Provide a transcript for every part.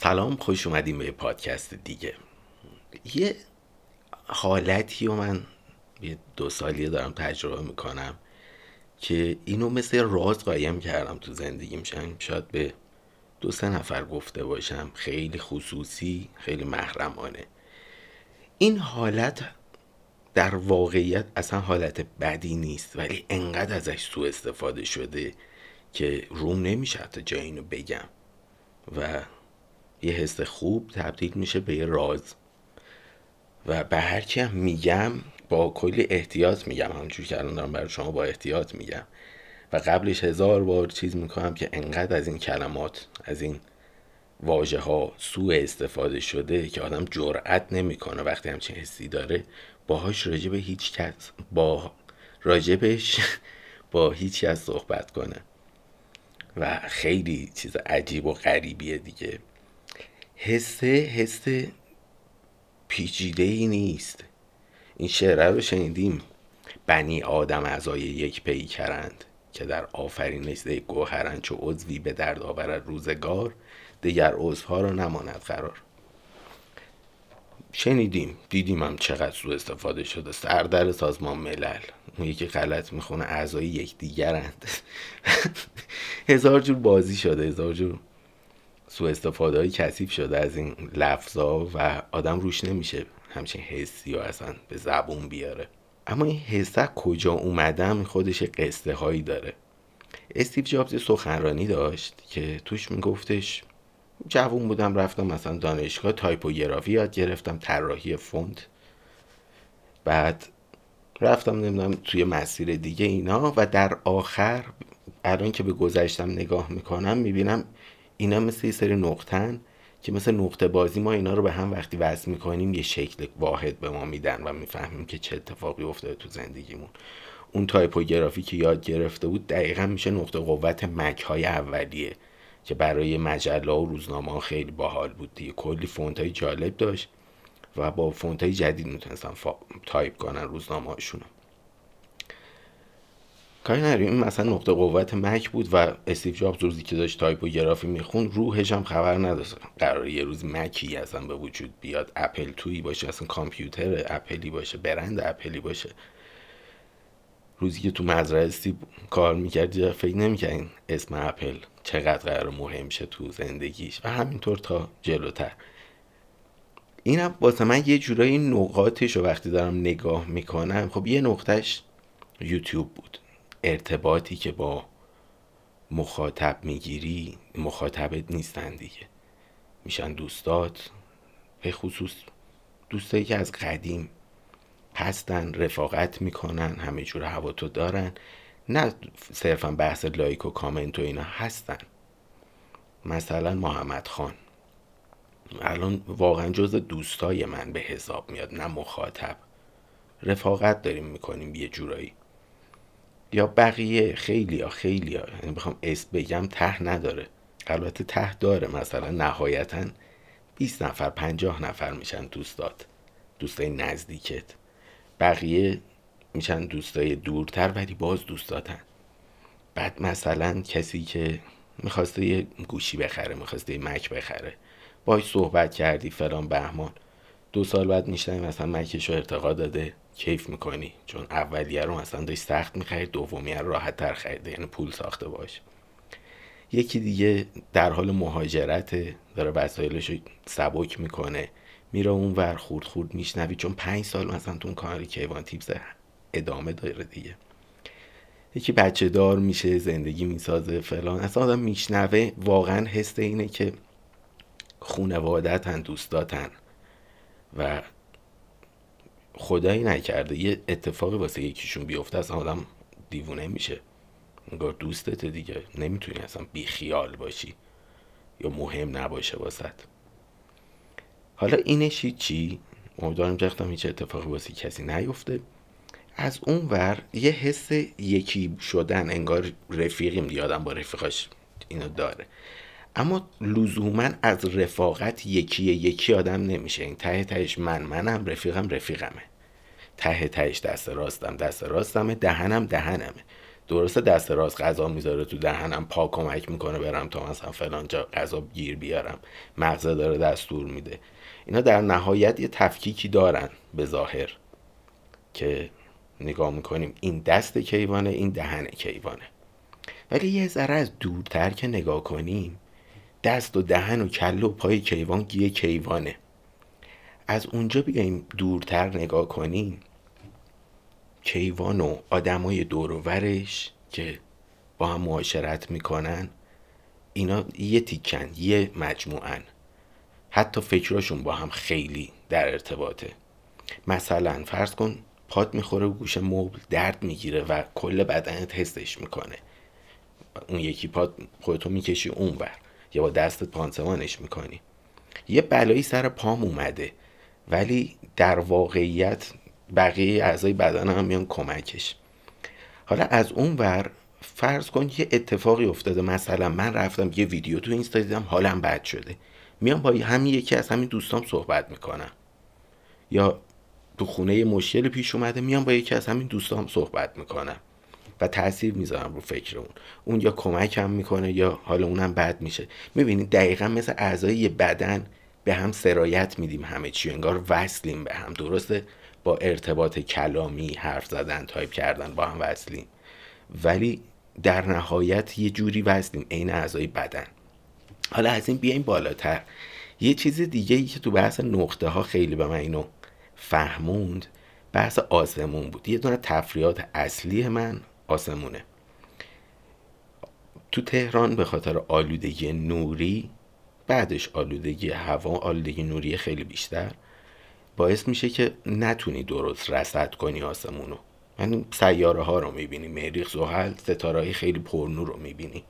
سلام خوش اومدیم به پادکست دیگه. یه حالتی رو من یه دو سالیه دارم تجربه می‌کنم که اینو مثل راز قایم کردم تو زندگی میشن شاید به دو سه نفر گفته باشم. خیلی خصوصی خیلی محرمانه. این حالت در واقعیت اصلا حالت بدی نیست ولی انقدر ازش سوء استفاده شده که روم نمیشه حتی جای اینو بگم. و یه حس خوب تبدیل میشه به یه راز. و به هر هم میگم با کلی احتیاط میگم. همونجور که الان دارم برای شما با احتیاط میگم. و قبلش هزار بار چیز می‌کنم که انقدر از این کلمات از این واژه ها سوء استفاده شده که آدم جرأت نمی‌کنه وقتی همچین حسی داره. باهاش راجع به هیچ کس با راجبش با هیچ کس صحبت کنه. و خیلی چیز عجیب و غریبیه دیگه. حسه حس پیچیده ای نیست. این شعره رو شنیدیم. بنی آدم اعضای یک پیکرند که در آفرینش زی گوهرند چو عضوی به درد آورد روزگار دیگر عضوها رو نماند قرار. شنیدیم دیدیم هم چقدر سو استفاده شده سردر سازمان ملل اون یکی غلط می‌خونه اعضای یکدیگرند هزار جور بازی شده هزار جور سو استفاده های کثیف شده از این لفظا و آدم روش نمیشه همچین حسی و اصلا به زبون بیاره. اما این حسه کجا اومدم خودش قصه هایی داره. استیو جابز سخنرانی داشت که توش میگفتش جوون بودم رفتم مثلا دانشگاه تایپوگرافی یاد گرفتم طراحی فونت. بعد رفتم نمی‌دونم توی مسیر دیگه اینا و در آخر الان که به گذشتم نگاه می‌کنم می‌بینم اینا مثل یه سری نقطن که مثل نقطه بازی ما اینا رو به هم وقتی وصل می‌کنیم یه شکل واحد به ما میدن و می‌فهمیم که چه اتفاقی افتاده تو زندگیمون. اون تایپوگرافی که یاد گرفته بود دقیقا میشه نقطه قوت مک های اولیه که برای مجله و روزنامه ها خیلی باحال بود دیگه. کلی فونت های جالب داشت و با فونت های جدید می‌تونستن تایپ کنن روزنامه هاشونو کاری نداریم این مثلا نقطه قوت مک بود و استیو جابز روزی که داشت تایپوگرافی میخوند روحش هم خبر نداشت. قرار یه روز مکی اصلا به وجود بیاد. اپل تویی باشه اصلا کامپیوتر اپلی باشه برند اپلی باشه. روزی که تو مزرعه استیو کار می‌کرد فکر نمی‌کرد این اسم اپل چقدر قرار مهم شه تو زندگیش. و همینطور تا جلوتر. اینم واسه من یه جورایی نقاطش رو وقتی دارم نگاه می‌کنم خب یه نقطهش یوتیوب بود. ارتباطی که با مخاطب می‌گیری مخاطبت نیستن دیگه. میشن دوستات به خصوص دوستایی که از قدیم هستن رفاقت می‌کنن همه جور هوا تو دارن. نه صرفا بحث لایک و کامنت و اینا هستن. مثلا محمد خان. الان واقعا جز دوستای من به حساب میاد نه مخاطب. رفاقت داریم می‌کنیم یه جورایی. یا بقیه؟ خیلی ها خیلی یعنی بخوام اسم بگم ته نداره. البته ته داره. مثلا نهایتا 20 نفر 50 نفر میشن دوستات. دوستای نزدیکت. بقیه میشن دوستای دورتر ولی باز دوستاتن. بعد مثلا کسی که می‌خواسته یه گوشی بخره می‌خواسته یه مک بخره. باش صحبت کردی فلان بهمان. دو سال بعد میشنی مثلا مکش رو ارتقا داده. کیف می‌کنی. چون اولیه رو مثلا داشت سخت می‌خرید دومیه رو راحت تر خریده. یعنی پول ساخته باش. یکی دیگه در حال مهاجرت داره وسایلش رو سبک می‌کنه. میره اون ور خورد خورد میشنوی. چون پنج سال مثلا تو اون کانال کیوان تیپس ادامه داره دیگه. یکی بچه دار میشه زندگی می‌سازه فلان. اصلا آدم میشنوه. واقعا حس اینه که خونوادتن دوستاتن. و خدایی نکرده. یه اتفاقی واسه یکیشون بیفته اصلا آدم دیوونه میشه. انگار دوستت دیگه. نمی‌تونی اصلا بیخیال باشی یا مهم نباشه واسط حالا اینش چی؟ امیدوارم جختم هیچ اتفاقی واسه کسی نیفته. از اون ور یه حس یکی شدن انگار رفیقیم یادم با رفیقاش اینو داره. اما لزوما از رفاقت یکی یکی آدم نمیشه. این ته تهش من منم رفیقم رفیقمه. ته تهش دست راستم دست راستمه دهنم دهنمه. درسته دست راست غذا می‌ذاره تو دهنم پا کمک می‌کنه برم تا مثلا فلان جا غذا گیر بیارم. مغزه داره دستور میده. اینا در نهایت یه تفکیکی دارن به ظاهر که نگاه می‌کنیم این دست کیوانه این دهن کیوانه. ولی یه ذره از دورتر که نگاه کنیم دست و دهن و کله و پای کیوان یه کیوانه. از اونجا بیایم دورتر نگاه کنیم. کیوان و آدمای دورورش که با هم معاشرت می‌کنن اینا یه تیکن یه مجموعن. حتی فکراشون با هم خیلی در ارتباطه. مثلا فرض کن پات می‌خوره و گوش مبل درد می‌گیره و کل بدنت حسش می‌کنه. اون یکی پات خودتو می‌کشی اونور. یا با دستت پانسمانش می‌کنی. یه بلایی سر پام اومده ولی در واقعیت بقیه اعضای بدن هم میان کمکش. حالا از اون ور فرض کن یه اتفاقی افتاده مثلا من رفتم یه ویدیو تو اینستا دیدم حالم بد شده. میام با همین یکی از همین دوستام صحبت می‌کنم. یا تو خونه یه مشکل پیش اومده میام با یکی از همین دوستام صحبت می‌کنم. و تاثیر می‌ذارم رو فکر اون. اون یا کمکم می‌کنه یا حالا اونم بد میشه. می‌بینید دقیقا مثل اعضای بدن به هم سرایت میدیم همه چی انگار وصلیم به هم. درسته؟ با ارتباط کلامی حرف زدن تایپ کردن با هم وصلیم. ولی در نهایت یه جوری وصلیم عین اعضای بدن. حالا از این بیایم بالاتر. یه چیز دیگه ای که تو بحث نقطه ها خیلی به من اینو فهموند بحث آسمون بود. یه دونه تفریات اصلی من آسمونه. تو تهران به خاطر آلودگی نوری بعدش آلودگی هوا آلودگی نوری خیلی بیشتر باعث میشه که نتونی درست رصد کنی آسمونو. یعنی سیاره ها رو می‌بینی مریخ زحل ستاره خیلی پرنور رو می‌بینی.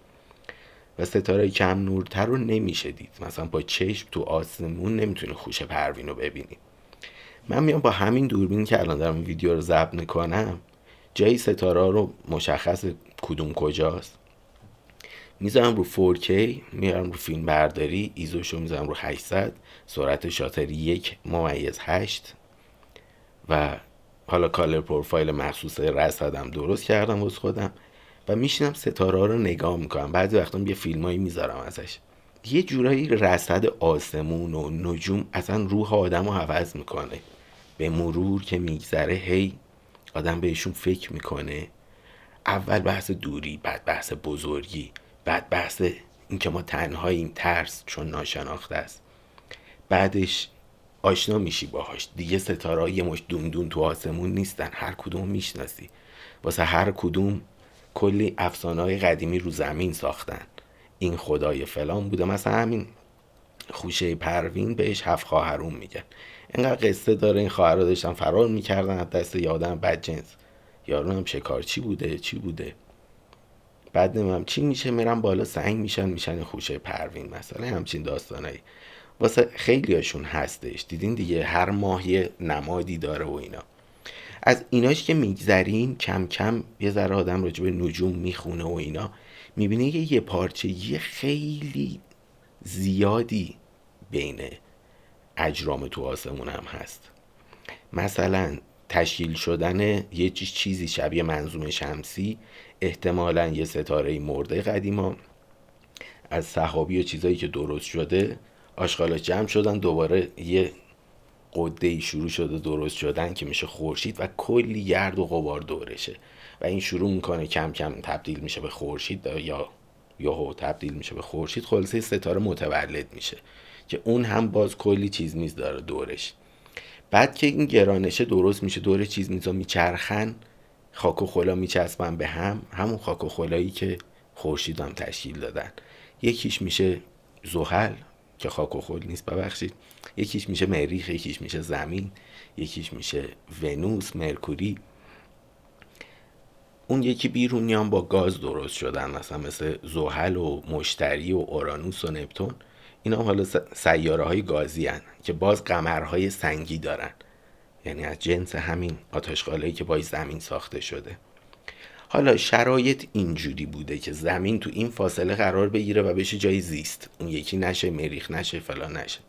و ستاره کم نورتر رو نمیشه دید. مثلا با چشم تو آسمون نمی‌تونی خوش پروین رو ببینی. من میام با همین دوربین که الان دارم ویدیو رو ضبط می‌کنم جای ستاره رو مشخص کدوم کجاست؟ می‌ذارم رو 4K میارم رو فیلم برداری ایزوشو می‌ذارم رو 800 سرعت شاتر یک ممیز 8 و حالا color profile مخصوص رصدم درست کردم از خودم. و میشینم ستاره رو نگاه می‌کنم. بعضی وقتا یه فیلمایی می‌ذارم ازش. یه جورایی رصد آسمون و نجوم اصلا روح آدم رو عوض می‌کنه. به مرور که میگذره هی آدم بهشون فکر می‌کنه. اول بحث دوری بعد بحث بزرگی بعد بحث اینکه ما تنهاییم ترس چون ناشناخته است. بعدش آشنا میشی باهاش. دیگه ستاره یه مش دون تو آسمون نیستن. هر کدوم می‌شناسی. واسه هر کدوم کلی افسانه های قدیمی رو زمین ساختن. این خدای فلان بوده. مثلا همین خوشه پروین بهش هفت خواهرون میگن. اینقدر قصه داره این خواهر داشتن فرار می‌کردن از دست یادم بد جنس. یارون هم شکارچی بوده چی بوده؟ بعد نمیم چی میشه میرم بالا سنگ میشن میشن خوشه پروین مثلا همچین داستانایی. واسه خیلی هاشون هستش. دیدین دیگه هر ماهی نمادی داره و اینا. از ایناش که میگذرین کم کم یه ذره آدم راجع به نجوم می‌خونه و اینا. می‌بینه که یه پارچه یه خیلی زیادی بین اجرام تو آسمون هم هست. مثلا تشکیل شدن یه چیزی شبیه منظوم شمسی احتمالا یه ستاره مرده قدیما. از صحابی و چیزایی که درست شده آشغالا جمع شدن دوباره یه قده شروع شده درست شدن که میشه خورشید و کلی گرد و غبار دورشه. و این شروع می‌کنه کم کم تبدیل میشه به خورشید یا یهو تبدیل میشه به خورشید خلاصه ستاره متولد میشه. که اون هم باز کلی چیز میز داره دورش. بعد که این گرانشه درست میشه دور چیز میزا میچرخن خاک و خلا میچسبن به هم. همون خاک و خلایی که خورشید هم تشکیل دادن. یکیش میشه زحل که خاک و خل نیست ببخشید. یکیش میشه مریخ یکیش میشه زمین یکیش میشه ونوس مرکوری. اون یکی بیرونیان با گاز درست شدن مثلا مثل زحل و مشتری و اورانوس و نپتون. اینا هم حالا سیاره های گازی هن که باز قمرهای سنگی دارن. یعنی از جنس همین آتشغالایی که با زمین ساخته شده. حالا شرایط اینجوری بوده که زمین تو این فاصله قرار بگیره و بشه جای زیست. اون یکی نشه مریخ نشه فلان نشه.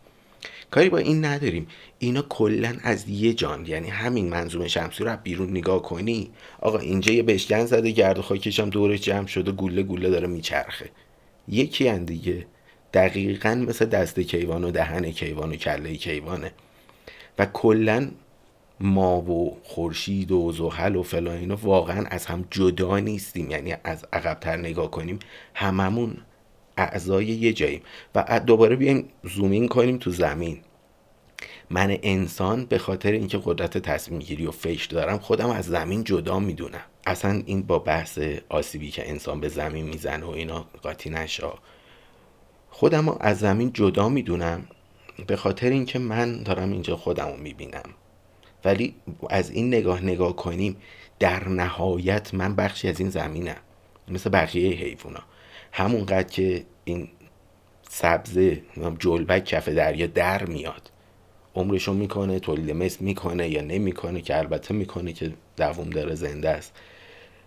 کاری با این نداریم. اینا کلا از یه جان. یعنی همین منظومه شمسی رو بیرون نگاه کنی. آقا اینجا یه بشکن زده گرد و خاکش هم دورش جمع شده گوله گوله داره میچرخه. یکی هن دیگه. دقیقا مثل دست کیوان و دهن کیوان و کله کیوانه. و کلا ما و خورشید و زحل و فلان اینا واقعا از هم جدا نیستیم. یعنی از عقبتر نگاه کنیم هممون اعضای یه جاییم. و دوباره بیایم زومین کنیم تو زمین. من انسان به خاطر اینکه قدرت تصمیم گیری و فکر دارم خودم از زمین جدا می‌دونم. اصلا این با بحث آسیبی که انسان به زمین می‌زنه و اینا قاطی نشا. خودم از زمین جدا می‌دونم. به خاطر اینکه من دارم اینجا خودم رو می‌بینم. ولی از این نگاه نگاه کنیم در نهایت من بخشی از این زمینم. مثل بقیه حیوونا. همونقدر که این سبزه جلبک کف دریا در میاد. عمرشو می‌کنه تولید مثل می‌کنه یا نمی‌کنه که البته می‌کنه که دووم داره زنده است.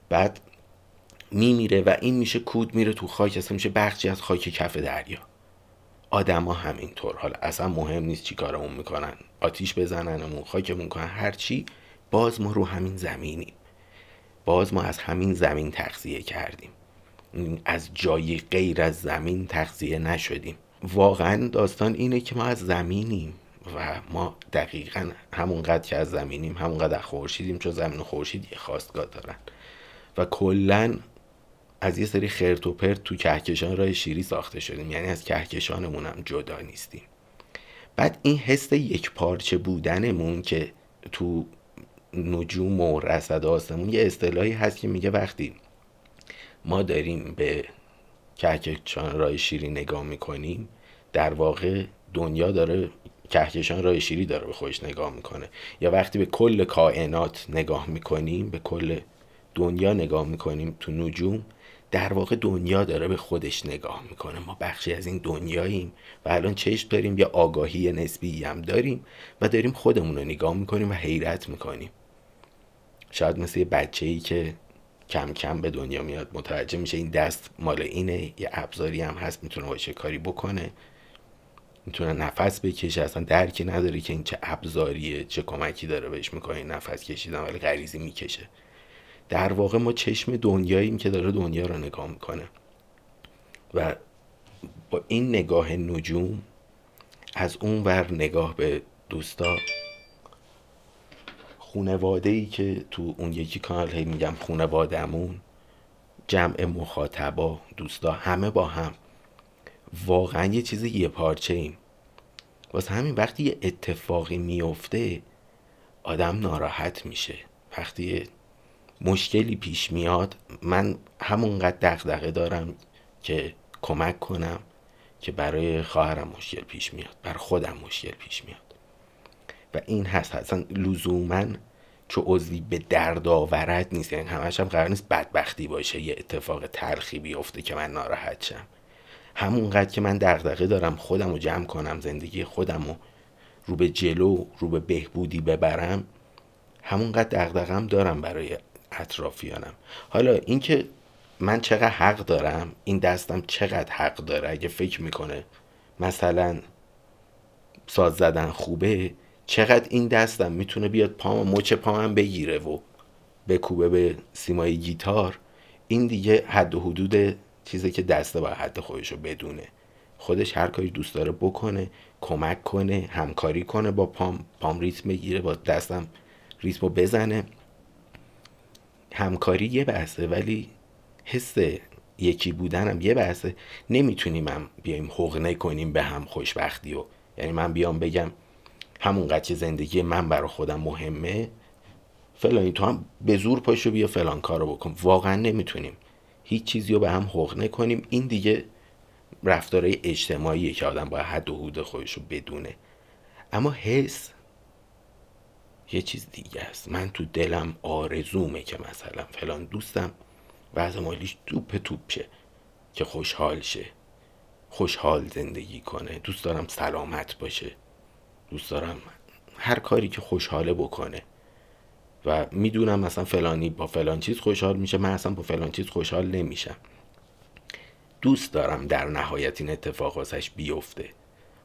بعد میمیره و این میشه کود میره تو خاک اصلا میشه بخشی از خاک کف دریا. آدما همینطور. حالا اصلا مهم نیست چی کارمون می‌کنن. آتیش بزننمون خاکمون کنن. هرچی باز ما رو همین زمینیم. باز ما از همین زمین تغذیه کردیم. از جای غیر از زمین تغذیه نشدیم. واقعا داستان اینه که ما از زمینیم و ما دقیقا همونقدر که از زمینیم همونقدر خورشیدیم چون زمین و خورشید یه خواستگاه دارن. و کلا از یه سری خرت و پرت تو کهکشان راه شیری ساخته شدیم. یعنی از کهکشانمون هم جدا نیستیم. بعد این حس یک پارچه بودنمون که تو نجوم و رصد آسمون یه اصطلاحی هست که میگه وقتی ما داریم به کهکشان راه شیری نگاه می‌کنیم در واقع دنیا داره کهکشان راه شیری داره به خودش نگاه می‌کنه. یا وقتی به کل کائنات نگاه می‌کنیم به کل دنیا نگاه می‌کنیم تو نجوم در واقع دنیا داره به خودش نگاه می‌کنه. ما بخشی از این دنیاییم و الان چشم داریم یا آگاهی نسبی هم داریم و داریم خودمون رو نگاه می‌کنیم و حیرت می‌کنیم. شاید مثل یه بچه ای که کم کم به دنیا میاد متوجه میشه این دست مال اینه یه ابزاری هم هست می‌تونه باشه کاری بکنه. می‌تونه نفس بکشه اصلا درکی نداره که این چه ابزاریه چه کمکی داره بهش می‌کنه نفس کشیدن ولی غریزی می‌کشه. در واقع ما چشم دنیاییم که داره دنیا رو نگاه می‌کنه. و با این نگاه نجوم از اون ور نگاه به دوستا خونواده ای که تو اون یکی کانال هی میگم خونوادهمون جمع مخاطبا دوستا همه با هم. واقعا یه چیز یه پارچه ایم. واسه همین وقتی یه اتفاقی میفته آدم ناراحت میشه. وقتی مشکلی پیش میاد من همونقدر دغدغه دارم که کمک کنم که برای خواهرم مشکل پیش میاد بر خودم مشکل پیش میاد. و این هست اصلا لزوما چو عضوی به درد آورد نیست یعنی همش هم قرار نیست بدبختی باشه یه اتفاق تلخی بیفته که من ناراحت شم. همونقدر که من دغدغه دارم خودم رو جمع کنم زندگی خودم رو رو به جلو رو به بهبودی ببرم همونقدر دغدغم دارم برای اطرافیانم. حالا اینکه من چقدر حق دارم این دستم چقدر حق داره اگه فکر می‌کنه مثلا ساز زدن خوبه چقدر این دستم می‌تونه بیاد پام مچ پامم بگیره و بکوبه به سیمای گیتار این دیگه حد و حدود چیزی که دسته باید حد رو بدونه. خودش هر کاری دوست داره بکنه کمک کنه همکاری کنه با پام پام ریتم بگیره با دستم ریتم بزنه. همکاری یه بحثه ولی حس یکی بودنم یه بحثه. نمی‌تونیم هم بیایم حقنه کنیم به هم خوشبختی و یعنی من بیام بگم همون که زندگی من برای خودم مهمه. فلانی تو هم به زور پاشو بیا فلان کارو بکن. واقعا نمی‌تونیم. هیچ چیزی رو به هم حقنه کنیم. این دیگه رفتارهای اجتماعیه که آدم باید حد و حود خودش رو بدونه. اما حس یه چیز دیگه است. من تو دلم آرزومه که مثلا فلان دوستم وضع مالیش توپ توپ شه که خوشحال شه. خوشحال زندگی کنه. دوست دارم سلامت باشه. دوست دارم هر کاری که خوشحاله بکنه. و می‌دونم مثلا فلانی با فلان چیز خوشحال میشه من اصلا با فلان چیز خوشحال نمیشم. دوست دارم در نهایت این اتفاق واسش بیفته.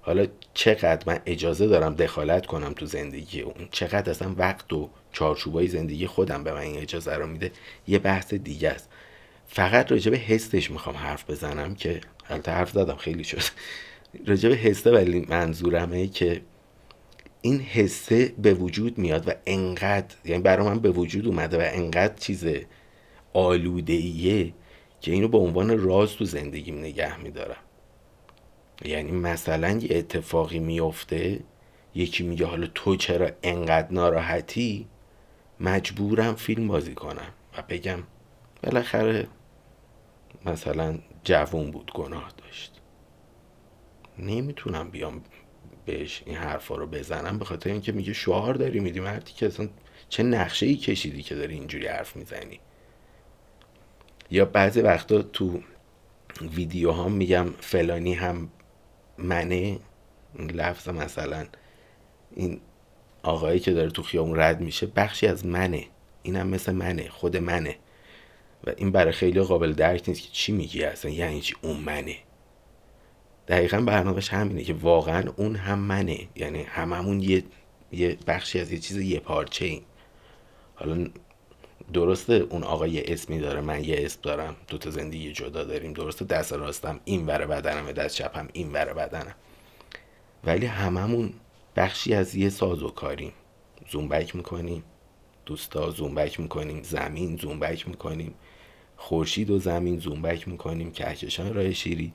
حالا چقدر من اجازه دارم دخالت کنم تو زندگی اون چقدر اصلا وقت و چارچوبای زندگی خودم به من این اجازه رو میده یه بحث دیگه است. فقط به حسش می‌خوام حرف بزنم که البته حرف زدم خیلی شد. راجع به حسه ولی منظورمه که این حسه به وجود میاد و انقدر یعنی برای من به وجود اومده و انقدر چیز آلوده ایه که اینو به عنوان راز تو زندگیم نگه میدارم. یعنی مثلا یه اتفاقی میفته یکی میگه حالا تو چرا انقدر ناراحتی؟ مجبورم فیلم بازی کنم و بگم بالاخره مثلا جوون بود گناه داشت. نمی‌تونم بیام بهش این حرفا رو بزنم به خاطر اینکه میگه شعار داری میدی. مردی که اصلا چه نقشه ای کشیدی که داری اینجوری حرف می‌زنی؟ یا بعضی وقتا تو ویدیو هم میگم فلانی هم منه لفظ مثلا این آقایی که داره تو خیابون رد میشه بخشی از منه. اینم مثل منه خود منه. و این برای خیلی قابل درک نیست که چی میگی اصلا یعنی چی اون منه. دقیقا برنامهش همینه که واقعا اون هم منه. یعنی هممون یه یه بخشی از یه چیز یه پارچه ایم حالا درسته اون آقا یه اسمی داره من یه اسم دارم دو تا زندگی جدا داریم درسته؟ دست راستم این ور بدنم دست چپم این ور بدنم. ولی هممون بخشی از یه ساز و کاریم. زومبک می‌کنیم دوستا زومبک می‌کنیم زمین زومبک می‌کنیم خورشید و زمین زومبک می‌کنیم کهکشان راه شیری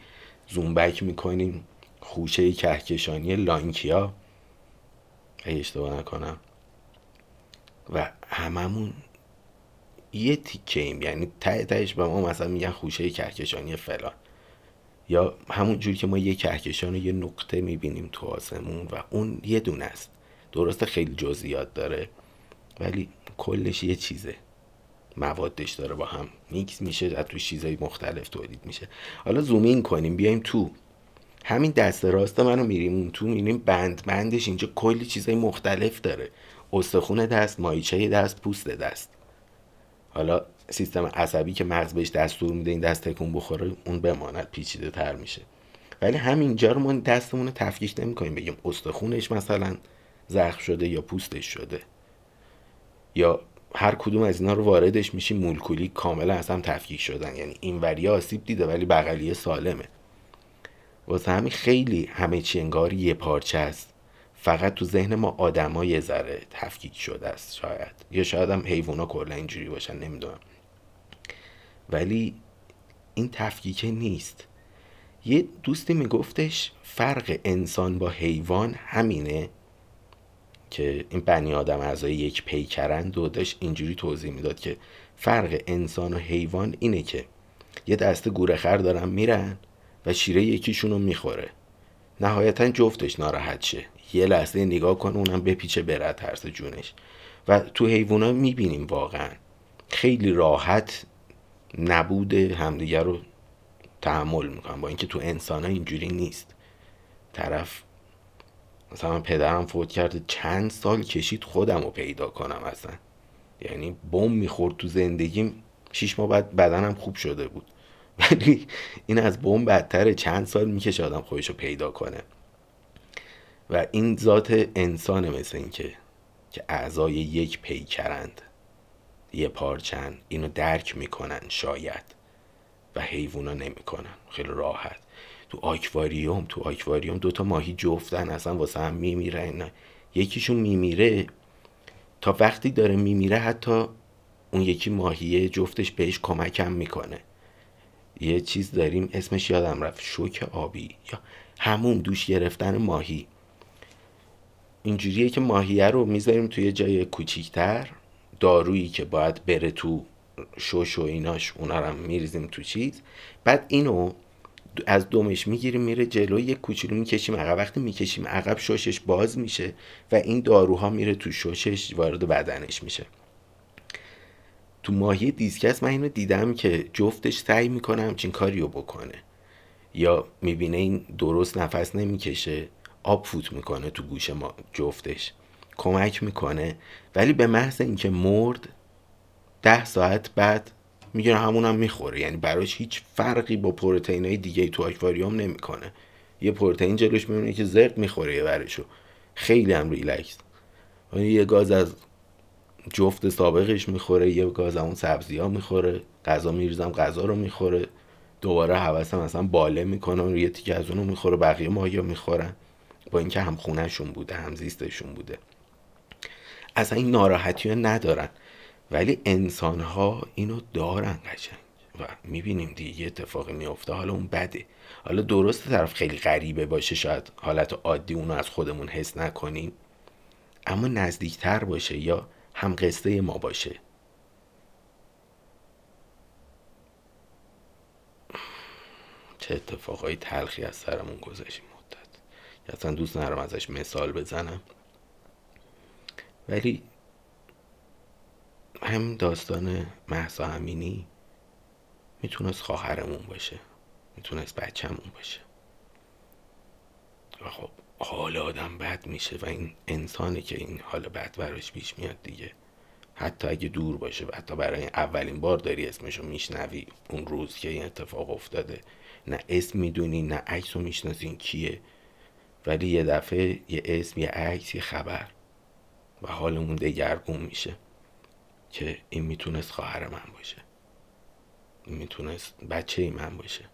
زومبک می‌کنیم خوشه کهکشانی لانکیا. اگه اشتباه نکنم. و هممون یه تیکه ایم یعنی ته تهش به ما مثلا میگن خوشه کهکشانی فلان. یا همون جوری که ما یه کهکشان یه نقطه می‌بینیم تو آسمون و اون یه دونه است. درسته خیلی جزئیات داره ولی کلش یه چیزه. موادش داره با هم میکس میشه از تو چیزهای مختلف تولید میشه. حالا زومین کنیم بیایم تو. همین دست راست منو میریم اون تو میریم بند بندش اینجا کلی چیزهای مختلف داره. استخون دست مایچه دست پوست دست. حالا سیستم عصبی که مغز بهش دستور میده این دست تکون بخوره اون بماند پیچیده تر میشه. ولی همینجا رو ما دستمون رو تفکیک نمی‌کنیم بگیم استخونش مثلا زخم شده یا پوستش شده. یا هر کدوم از اینا رو واردش میشیم مولکولی کاملا اصلا تفکیک شدن. یعنی این وریا آسیب دیده ولی بغلیه سالمه. واسه همین خیلی همه چی انگار یه پارچه است. فقط تو ذهن ما آدما یه ذره تفکیک شده است شاید. یا شاید هم حیوونا کلا اینجوری باشن نمی‌دونم. ولی این تفکیکه نیست. یه دوستی میگفتش فرق انسان با حیوان همینه که این بنی آدم اعضای یک پیکرند و داشت اینجوری توضیح می‌داد که فرق انسان و حیوان اینه که یه دسته گورخر دارن میرن و شیره یکیشون رو می‌خوره. نهایتا جفتش ناراحت شه. یه لحظه نگاه کن اونم بپیچه بره ترس جونش. و تو حیوونا می‌بینیم واقعا. خیلی راحت نبود همدیگه رو تحمل می‌کنن. با اینکه تو انسان ها اینجوری نیست. طرف مثلا پدرم فوت کرده چند سال کشید خودم رو پیدا کنم اصلا. یعنی بم می‌خورد تو زندگیم شیش ماه بعد بدنم خوب شده بود. ولی این از بم بدتره چند سال می‌کشه آدم خودش رو پیدا کنه. و این ذات انسانه مثل اینکه که اعضای یک پیکرند. یه پارچن اینو درک می‌کنن شاید. و حیوونا نمی‌کنن. خیلی راحت. تو آکواریوم تو آکواریوم دوتا ماهی جفتن اصلا واسه هم میمیرن یکیشون میمیره. تا وقتی داره میمیره حتی اون یکی ماهیه جفتش بهش کمکم می‌کنه. یه چیز داریم اسمش یادم رفت. شوک آبی یا همون دوش گرفتن ماهی. اینجوریه که ماهیه رو می‌ذاریم توی جای کوچیکتر. دارویی که باید بره تو شوش و ایناش اونا رو میریزیم تو چیز. بعد اینو از دومش می‌گیریم میره جلو یه کوچولو می‌کشیم عقب. وقتی می‌کشیم عقب شوشش باز میشه و این داروها میره تو شوشش وارد بدنش میشه. تو ماهی دیسکس من اینو دیدم که جفتش سعی می‌کنه همچین کاری رو بکنه. یا می‌بینه این درست نفس نمی‌کشه آب فوت می‌کنه تو گوش ما جفتش. کمک می‌کنه. ولی به محض اینکه مرد ده ساعت بعد می‌گیره همون هم می‌خوره. یعنی براش هیچ فرقی با پروتئین های دیگه تو آکواریوم نمی‌کنه. یه پروتئین جلوش میمونه که زرد می‌خوره یه ورشو. خیلی هم ریلکس. یه گاز از جفت سابقش می‌خوره یه گاز اون سبزی ها می‌خوره غذا میریزم غذا رو می‌خوره. دوباره حواسم مثلا باله می‌کنه یه تیکه از اونو می‌خوره بقیه ماهیا می‌خورن. با اینکه هم خونهشون بوده هم زیستشون بوده. اصلا این ناراحتی ها ندارن. ولی انسان ها اینو دارن قشنگ. و می‌بینیم دیگه یه اتفاقی میفته حالا اون بده. حالا درست طرف خیلی غریبه باشه شاید حالت عادی اونو از خودمون حس نکنیم. اما نزدیکتر باشه یا هم قصه ما باشه. چه اتفاقای تلخی از سرمون گذشت مدت. اصلا دوست نرم ازش مثال بزنم. ولی هم داستان محسا امینی می‌تونست خواهرمون باشه. می‌تونست بچهمون باشه. و خب حال آدم بد میشه و این انسانی که این حال بد براش پیش میاد دیگه. حتی اگه دور باشه و حتی برای اولین بار داری اسمشو میشنوی اون روز که این اتفاق افتاده نه اسم می‌دونی نه عکس رو می‌شناسین کیه؟ ولی یه دفعه یه اسم یه عکس یه خبر و حالمون دگرگون میشه که این می‌تونست خواهر من باشه. این می‌تونست بچه من باشه.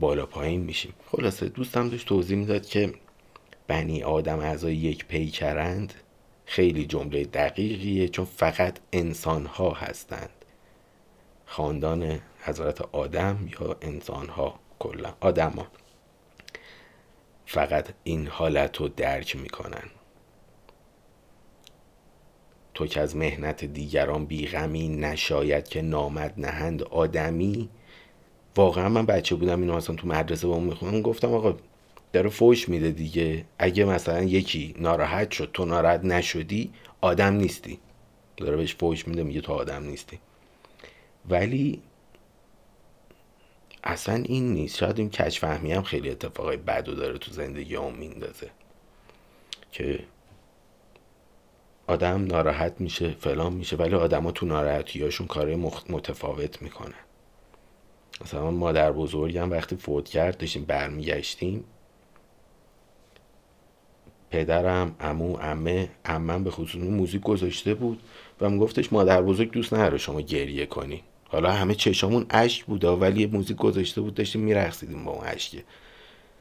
بالا پایین میشیم. خلاصه دوستم داشت توضیح می‌داد که بنی آدم اعضای یک پیکرند خیلی جمله دقیقیه چون فقط انسان ها هستند. خاندان حضرت آدم یا انسان ها کلا آدم ها فقط این حالت رو درک می‌کنن. تو که از مهنت دیگران بیغمی نشاید که نامد نهند آدمی واقعا من بچه بودم اینو اصلا تو مدرسه با اون می‌خونم گفتم آقا داره فوش میده دیگه. اگه مثلا یکی ناراحت شد تو ناراحت نشدی آدم نیستی. داره بهش فوش میده میگه تو آدم نیستی. ولی اصلا این نیست. شاید این کچفهمی هم خیلی اتفاقای بدو داره تو زندگی هم میندازه. که آدم ناراحت میشه فلان میشه ولی آدما تو ناراحتی هاشون کارهای متفاوت می‌کنن. مثلا مادر بزرگم وقتی فوت کرد داشتیم برمیگشتیم. پدرم امو امه امم به خصوص موزیک گذاشته بود و میگفتش مادر بزرگ دوست نداره شما گریه کنی. حالا همه چشامون اشک بود ولی موزیک گذاشته بود داشتیم میرقصیدیم با اون اشکه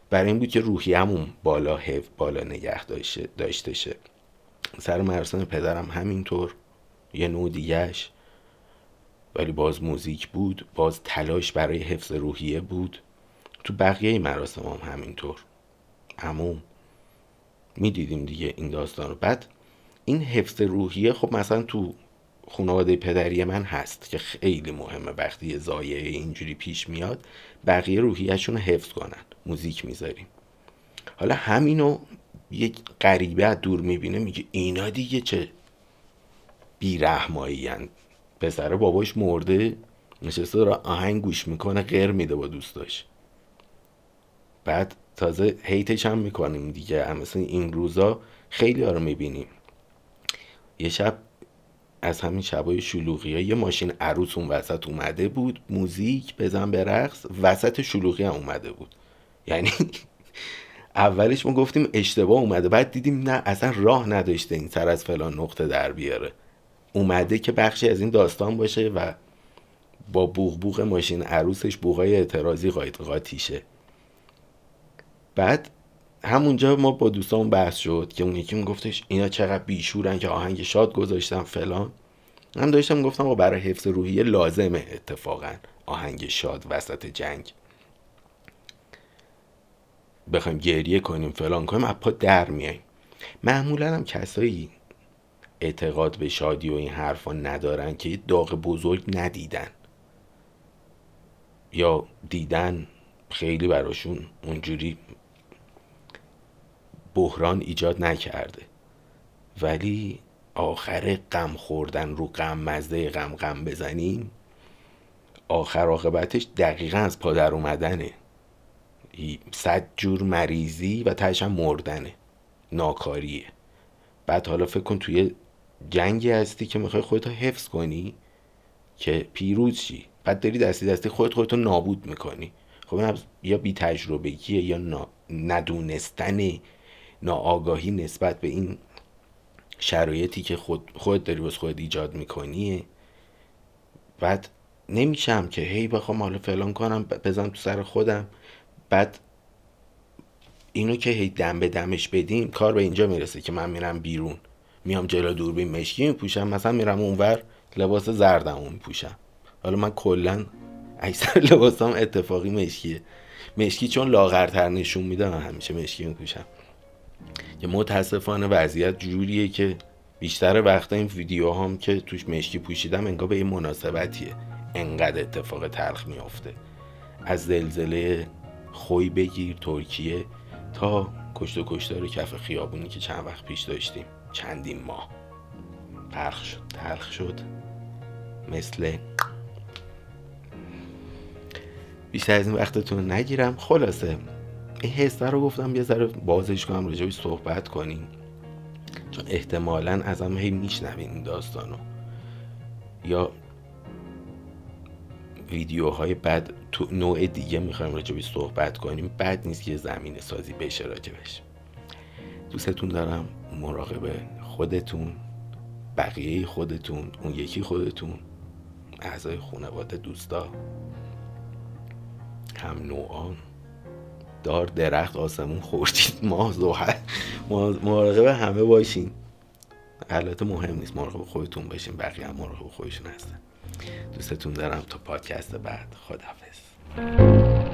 برای این بود که روحیمون بالا حف بالا نگه داشته, داشته شه. سر مراسم پدرم همینطور یه نوع دیگهش. ولی باز موزیک بود باز تلاش برای حفظ روحیه بود. تو بقیه مراسم هم همینطور. عموم. می‌دیدیم دیگه این داستان رو. بعد این حفظ روحیه خب مثلا تو خانواده پدری من هست که خیلی مهمه وقتی یه زایه اینجوری پیش میاد بقیه روحیهشون رو حفظ کنن. موزیک می‌ذاریم. حالا همینو یک غریبه از دور می‌بینه میگه اینا دیگه چه بیرحمایی پسر باباش مرده نشسته داره آهنگ گوش می‌کنه غیر میده با دوستاش. بعد تازه هیتش هم می‌کنیم دیگه. مثلا این روزا خیلی ها رو می‌بینیم. یه شب از همین شبای شلوغی یه ماشین عروس اون وسط اومده بود موزیک بزن به رقص وسط شلوغی هم اومده بود. یعنی اولش ما گفتیم اشتباه اومده بعد دیدیم نه اصلا راه نداشته این سر از فلان نقطه در بیاره. اومده که بخشی از این داستان باشه و با بوغ بوغ ماشین عروسش بوغای اعتراضی قاید قاطیشه. بعد همونجا ما با دوستان بحث شد که اون یکی گفتش اینا چقدر بیشورن که آهنگ شاد گذاشتن فلان. من داشتم گفتم برای حفظ روحیه لازمه اتفاقا آهنگ شاد وسط جنگ. بخوایم گریه کنیم فلان کنیم اپا در میاییم. معمولا هم کسایی اعتقاد به شادی و این حرفا ندارن که داغ بزرگ ندیدن. یا دیدن خیلی براشون اونجوری بحران ایجاد نکرده. ولی آخر غم خوردن رو غم مزده غم غم بزنیم آخر عاقبتش دقیقا از پادر اومدنه. صد جور مریضی و تهش مردنه. ناکاریه. بعد حالا فکر کن توی جنگی هستی که می‌خوای خودتو حفظ کنی که پیروز شی. بعد داری دستی دستی خودت خودتو نابود می‌کنی. خب یا بی تجربگیه یا ندونستن ناآگاهی نسبت به این شرایطی که خود خود داری واسه خود ایجاد میکنیه بعد نمیشم که هی بخوام حالا فلان کنم بزنم تو سر خودم. بعد اینو که هی دم به دمش بدیم کار به اینجا می‌رسه که من میرم بیرون. میام جلو دوربین مشکی میپوشم. مثلا میرم اونور لباس زردم میپوشم. حالا من کلا اکثر لباسام اتفاقی مشکیه مشکی چون لاغرتر نشون میده همیشه مشکی میپوشم. که متاسفانه وضعیت جوریه که بیشتر وقتا این ویدیو هم که توش مشکی پوشیدم انگار به این مناسبتیه. انقدر اتفاق تلخ میافته. از زلزله خوی بگیر ترکیه تا کشت و کشتار کف خیابونی که چند وقت پیش داشتیم. چندین ماه. تلخ شد تلخ شد. مثل بیشتر از این وقتتون نگیرم. خلاصه این حسه رو گفتم یه ذره بازش کنم راجبی صحبت کنیم. چون احتمالا ازم هی میشنوین این داستانو یا ویدیوهای بعد تو نوع دیگه می‌خوایم راجبی صحبت کنیم. بد نیست که زمین سازی بشه راجبش دوستتون دارم. مراقب خودتون بقیه خودتون اون یکی خودتون اعضای خانواده دوستا. هم نوعان. دار درخت آسمون خورشید ماه زحل مراقب همه باشین. البته مهم نیست مراقب خودتون باشین بقیه هم مراقب خودشون هستن. دوستتون دارم تا پادکست بعد. خدافز